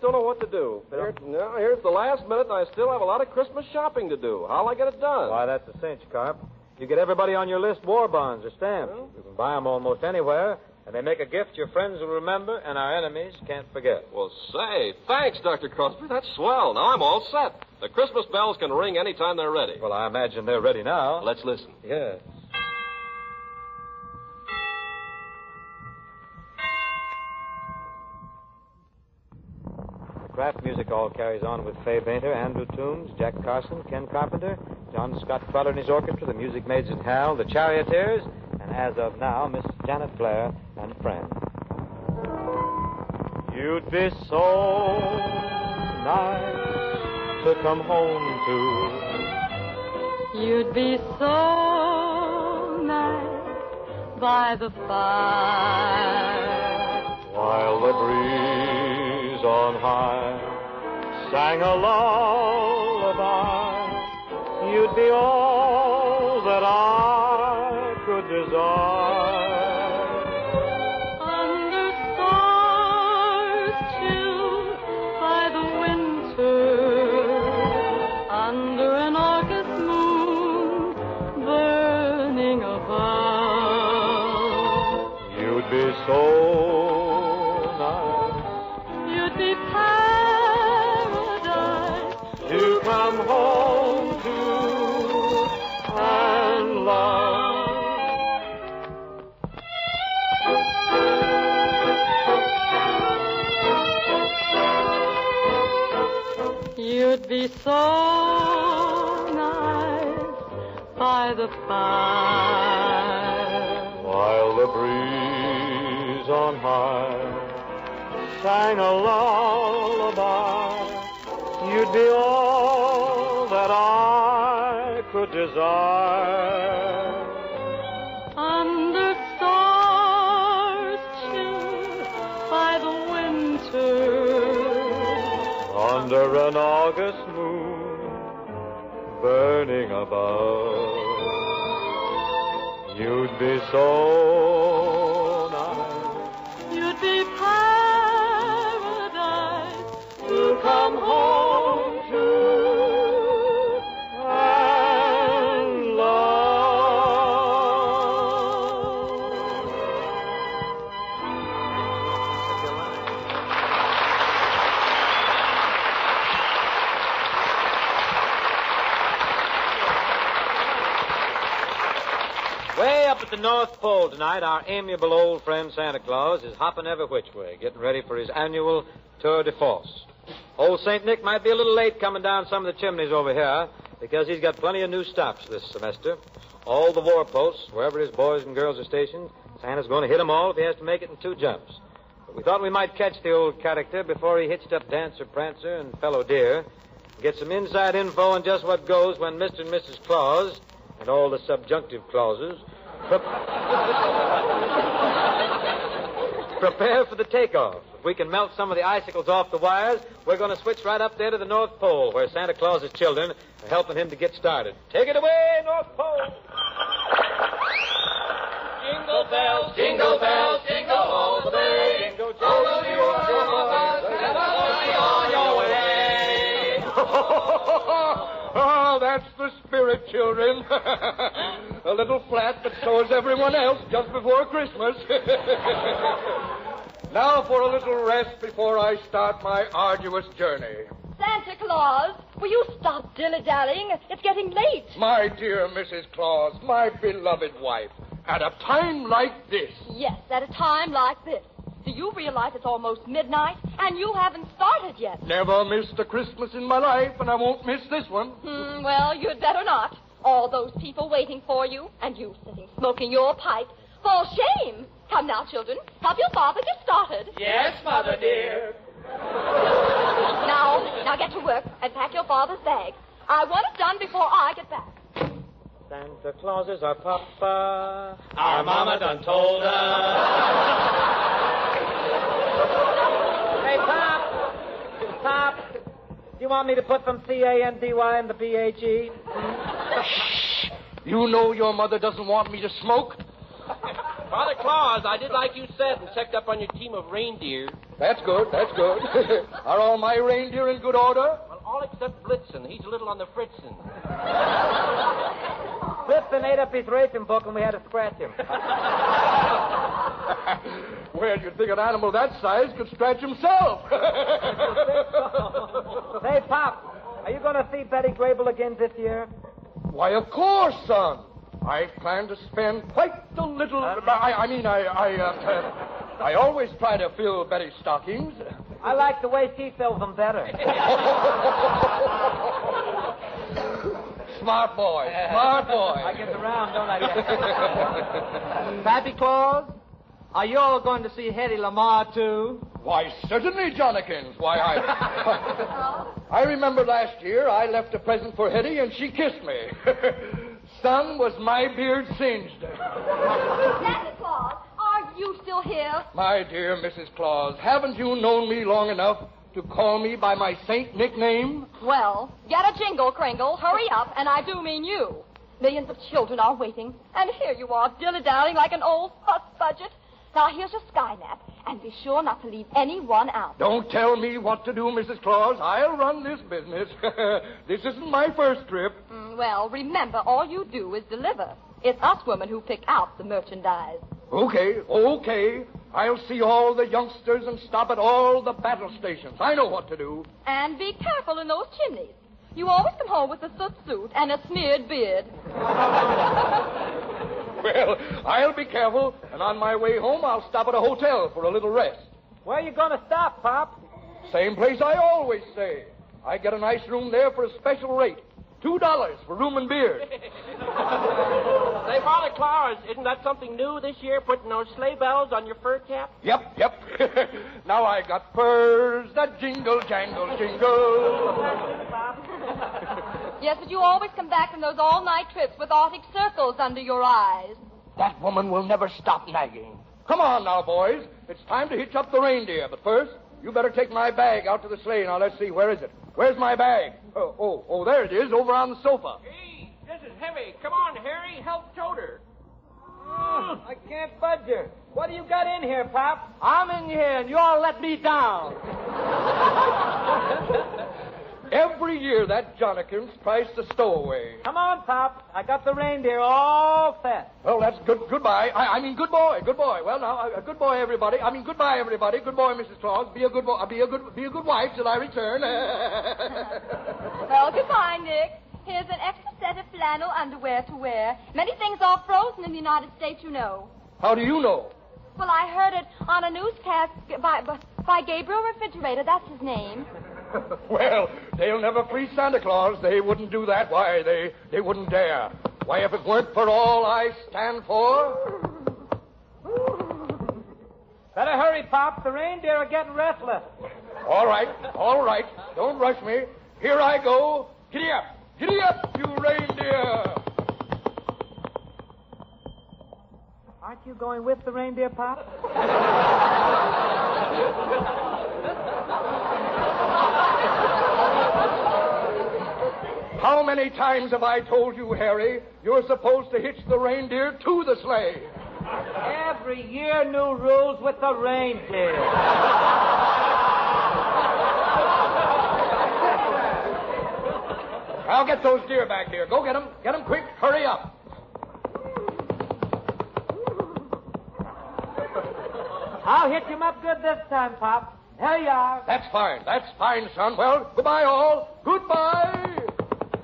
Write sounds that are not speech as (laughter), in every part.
Just don't know what to do. Here, no, here's the last minute, and I still have a lot of Christmas shopping to do. How'll I get it done? Why, that's a cinch, Carp. You get everybody on your list war bonds or stamps. You can buy 'em almost anywhere, and they make a gift your friends will remember and our enemies can't forget. Well, say, thanks, Dr. Crosby. That's swell. Now I'm all set. The Christmas bells can ring anytime they're ready. Well, I imagine they're ready now. Let's listen. Yes. The Kraft Music Hall carries on with Fay Bainter, Andrew Tombes, Jack Carson, Ken Carpenter, John Scott Trotter and his orchestra, the Music Maids at Hal, the Charioteers, and as of now, Miss Janet Blair and friends. You'd be so nice to come home to. You'd be so nice by the fire. While the breeze on high sang a lullaby, you'd be all that I could desire. Be so nice by the fire. While the breeze on high sang a lullaby, you'd be all that I could desire. Under stars chill by the winter. Under an August burning above, you'd be so North Pole tonight, our amiable old friend Santa Claus is hopping every which way, getting ready for his annual tour de force. Old St. Nick might be a little late coming down some of the chimneys over here because he's got plenty of new stops this semester. All the war posts, wherever his boys and girls are stationed, Santa's going to hit 'em all if he has to make it in two jumps. But we thought we might catch the old character before he hitched up Dancer, Prancer, and Fellow Deer, get some inside info on just what goes when Mr. and Mrs. Claus, and all the subjunctive clauses, pre- prepare for the takeoff. If we can melt some of the icicles off the wires, we're going to switch right up there to the North Pole, where Santa Claus's children are helping him to get started. Take it away, North Pole! Jingle bells, jingle bells, jingle all the way. Jingle, All of you are on your way. (laughs) oh, that's the spirit, children. (laughs) a little flat, but so is everyone else just before Christmas. (laughs) now for a little rest before I start my arduous journey. Santa Claus, will you stop dilly-dallying? It's getting late. My dear Mrs. Claus, my beloved wife, at a time like this, Yes, at a time like this. Do you realize it's almost midnight and you haven't started yet? never missed a Christmas in my life, and I won't miss this one. Hmm, well, you'd better not. All those people waiting for you, and you sitting smoking your pipe. For shame! Come now, children. Help your father get started. Yes, Mother dear. Now, now get to work and pack your father's bag. I want it done before I get back. Santa Claus is our papa. Our mama done told us. Hey, Pop! Pop! Do you want me to put some C-A-N-D-Y in the B-A-G? Shh! You know your mother doesn't want me to smoke. Father Claus, I did like you said and checked up on your team of reindeer. That's good. That's good. (laughs) Are all my reindeer in good order? Well, all except Blitzen. He's a little on the fritzen. Blitzen ate up his racing book and we had to scratch him. (laughs) well, you'd think an animal that size could scratch himself. (laughs) Say, Pop, are you going to see Betty Grable again this year? Why, of course, son. I plan to spend quite a little. I, I mean, I, I, uh, I always try to fill Betty's stockings. I like the way she fills them better. (laughs) Smart boy, smart (laughs) boy. I get around, don't I? Santa Claus, are you all going to see Hedy Lamarr, too? Why, certainly, Johnnikins. Why, I. (laughs) I remember last year I left a present for Hetty and she kissed me. (laughs) Son, was my beard singed. Santa Claus, are you still here? My dear Mrs. Claus, haven't you known me long enough to call me by my saint nickname? Well, get a jingle, Kringle. Hurry up, and I do mean you. Millions of children are waiting, and here you are, dilly-dallying like an old fuss budget. Now, here's your Skynap, and be sure not to leave anyone out. Don't tell me what to do, Mrs. Claus. I'll run this business. (laughs) this isn't my first trip. Mm, well, remember, all you do is deliver. It's us women who pick out the merchandise. Okay, okay. I'll see all the youngsters and stop at all the battle stations. I know what to do. And be careful in those chimneys. You always come home with a soot suit and a smeared beard. (laughs) (laughs) Well, I'll be careful, and on my way home, I'll stop at a hotel for a little rest. Where are you going to stop, Pop? Same place I always stay. I get a nice room there for a special rate. Two dollars for room and beer. (laughs) Say, Father Claus, isn't that something new this year, putting those sleigh bells on your fur cap? Yep, yep. (laughs) now I got furs that jingle, jangle, jingle. Yes, but you always come back from those all-night trips with Arctic circles under your eyes. That woman will never stop nagging. Come on now, boys. It's time to hitch up the reindeer. But first, you better take my bag out to the sleigh. Now, let's see. Where is it? Where's my bag? Oh, oh, oh, there it is, over on the sofa. Hey, this is heavy. Come on, Harry, help Toter. I can't budge her. What do you got in here, Pop? I'm in here, and you all let me down. (laughs) Every year, that Johnnikins tries to stow away. Come on, Pop. I got the reindeer all set. Well, that's good. Goodbye. I, I mean, good boy. Good boy. Well, now, uh, good boy, everybody. I mean, goodbye, everybody. Good boy, Mrs. Claus. Be a good boy. Uh, be a good. Be a good wife till I return. (laughs) Well, goodbye, Nick. Here's an extra set of flannel underwear to wear. Many things are frozen in the United States, you know. How do you know? Well, I heard it on a newscast by, by, by Gabriel Refrigerator. That's his name. (laughs) well, they'll never free Santa Claus. They wouldn't do that. Why, they they wouldn't dare. Why, if it weren't for all I stand for. (laughs) Better hurry, Pop. The reindeer are getting restless. All right, all right. Don't rush me. Here I go. Giddy up. Giddy up, you reindeer. Aren't you going with the reindeer, Pop? (laughs) How many times have I told you, Harry, you're supposed to hitch the reindeer to the sleigh? Every year, new rules with the reindeer. I'll get those deer back here. Go get them. Get them quick. Hurry up. I'll hit him up good this time, Pop. Here you are. That's fine. That's fine, son. Well, goodbye, all. Goodbye.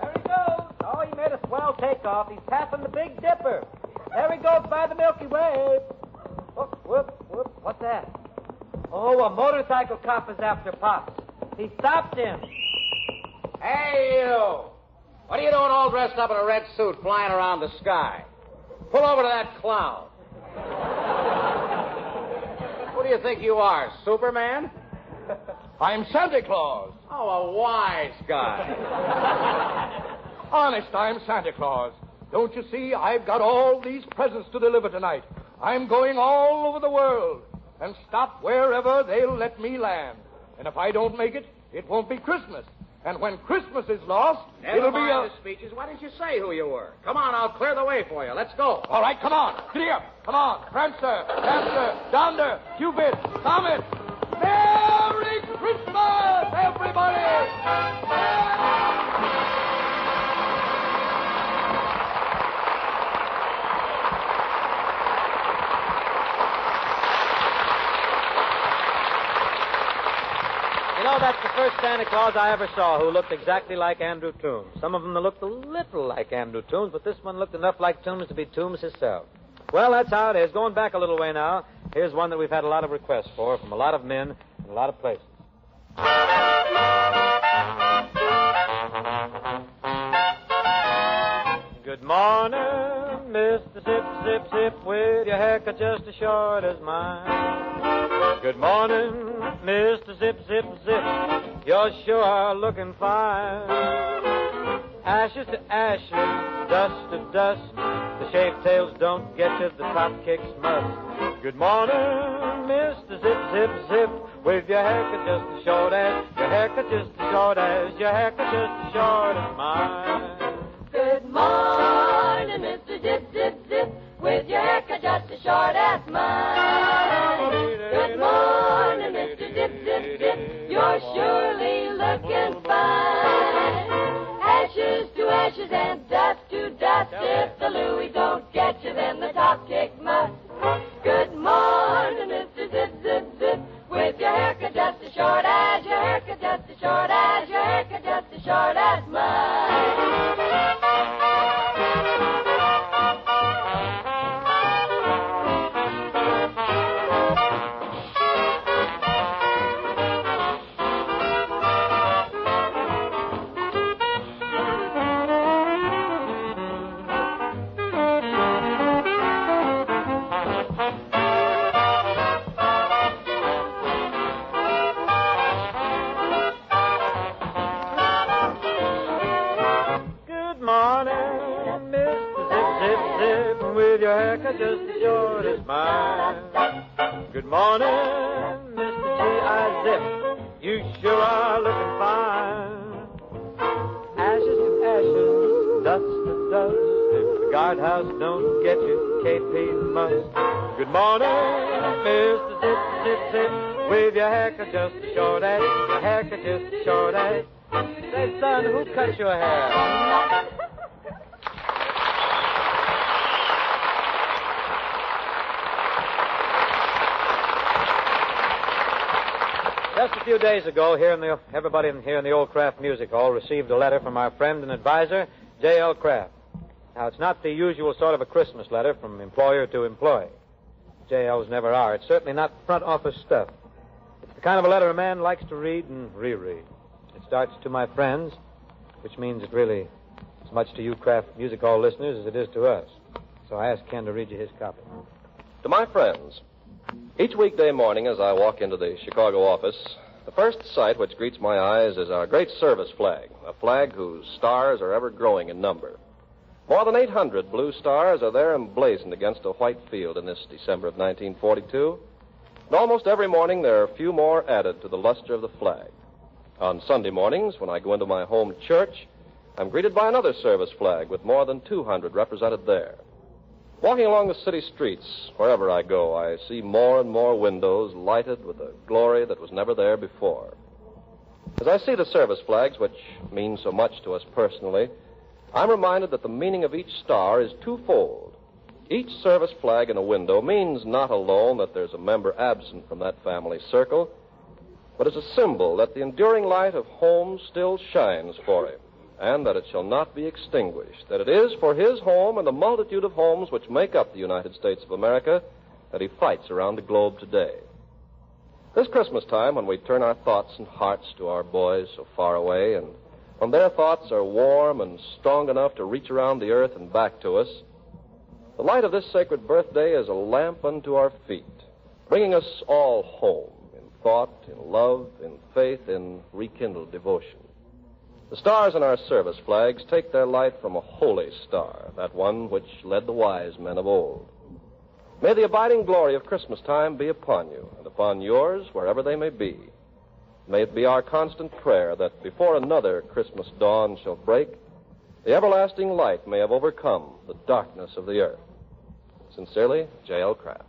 There he goes. Oh, he made a swell takeoff. He's passing the Big Dipper. There he goes by the Milky Way. Whoop, whoop, whoop. What's that? Oh, a motorcycle cop is after Pop. He stopped him. Hey, you! What are you doing all dressed up in a red suit flying around the sky? Pull over to that cloud. Do you think you are, Superman? (laughs) I'm Santa Claus. Oh, a wise guy. (laughs) Honest, I'm Santa Claus. Don't you see? I've got all these presents to deliver tonight. I'm going all over the world and stop wherever they'll let me land. And if I don't make it, it won't be Christmas. And when Christmas is lost, Never it'll be mind a. the speeches. Why didn't you say who you were? Come on, I'll clear the way for you. Let's go. All right, come on. Up. Come on. Prancer, Dancer, Donder, Cupid, Comet. Merry Christmas, everybody! You know, that's the first Santa Claus I ever saw who looked exactly like Andrew Tombes. Some of them looked a little like Andrew Tombes, but this one looked enough like Tombes to be Tombes himself. Well, that's how it is. Going back a little way now, here's one that we've had a lot of requests for from a lot of men in a lot of places. Good morning, Mr. Zip, Zip, Zip, with your haircut just as short as mine. Good morning, Mr. Zip, Zip, Zip, You're sure looking fine. Ashes to ashes, dust to dust, the shaved tails don't get you, the top kicks must. Good morning, Mr. Zip, Zip, Zip, with your haircut just as short as, your haircut just as short as, your haircut just as short as mine. Good morning, with your haircut just as short as mine. Good morning, Mr. Dip, Dip, Zip, you're surely looking fine. Ashes to ashes and dust to dust, if the Louis don't get you, then the top kick with your haircut just as short as mine. Good morning, Mr. G.I. Zip, you sure are looking fine. Ashes to ashes, dust to dust, if the guardhouse don't get you, KP must. Good morning, Mr. Zip, Zip, Zip, with your haircut just as short as, your haircut just as short as. Say, son, who cut your hair? Just a few days ago, here in the everybody in, here in the Old Kraft Music Hall received a letter from our friend and advisor, J.L. Kraft. Now, it's not the usual sort of a Christmas letter from employer to employee. J.L.'s never are. It's certainly not front office stuff. It's the kind of a letter a man likes to read and reread. It starts to my friends, which means it really as much to you Kraft Music Hall listeners as it is to us. So I asked Ken to read you his copy. To my friends, each weekday morning as I walk into the Chicago office, the first sight which greets my eyes is our great service flag, a flag whose stars are ever growing in number. More than 800 blue stars are there emblazoned against a white field in this December of 1942. And almost every morning there are a few more added to the luster of the flag. On Sunday mornings, when I go into my home church, I'm greeted by another service flag with more than 200 represented there. Walking along the city streets, wherever I go, I see more and more windows lighted with a glory that was never there before. As I see the service flags, which mean so much to us personally, I'm reminded that the meaning of each star is twofold. Each service flag in a window means not alone that there's a member absent from that family circle, but is a symbol that the enduring light of home still shines for him, and that it shall not be extinguished, that it is for his home and the multitude of homes which make up the United States of America that he fights around the globe today. This Christmas time, when we turn our thoughts and hearts to our boys so far away, and when their thoughts are warm and strong enough to reach around the earth and back to us, the light of this sacred birthday is a lamp unto our feet, bringing us all home in thought, in love, in faith, in rekindled devotion. The stars in our service flags take their light from a holy star, that one which led the wise men of old. May the abiding glory of Christmas time be upon you and upon yours wherever they may be. May it be our constant prayer that before another Christmas dawn shall break, the everlasting light may have overcome the darkness of the earth. Sincerely, J.L. Kraft.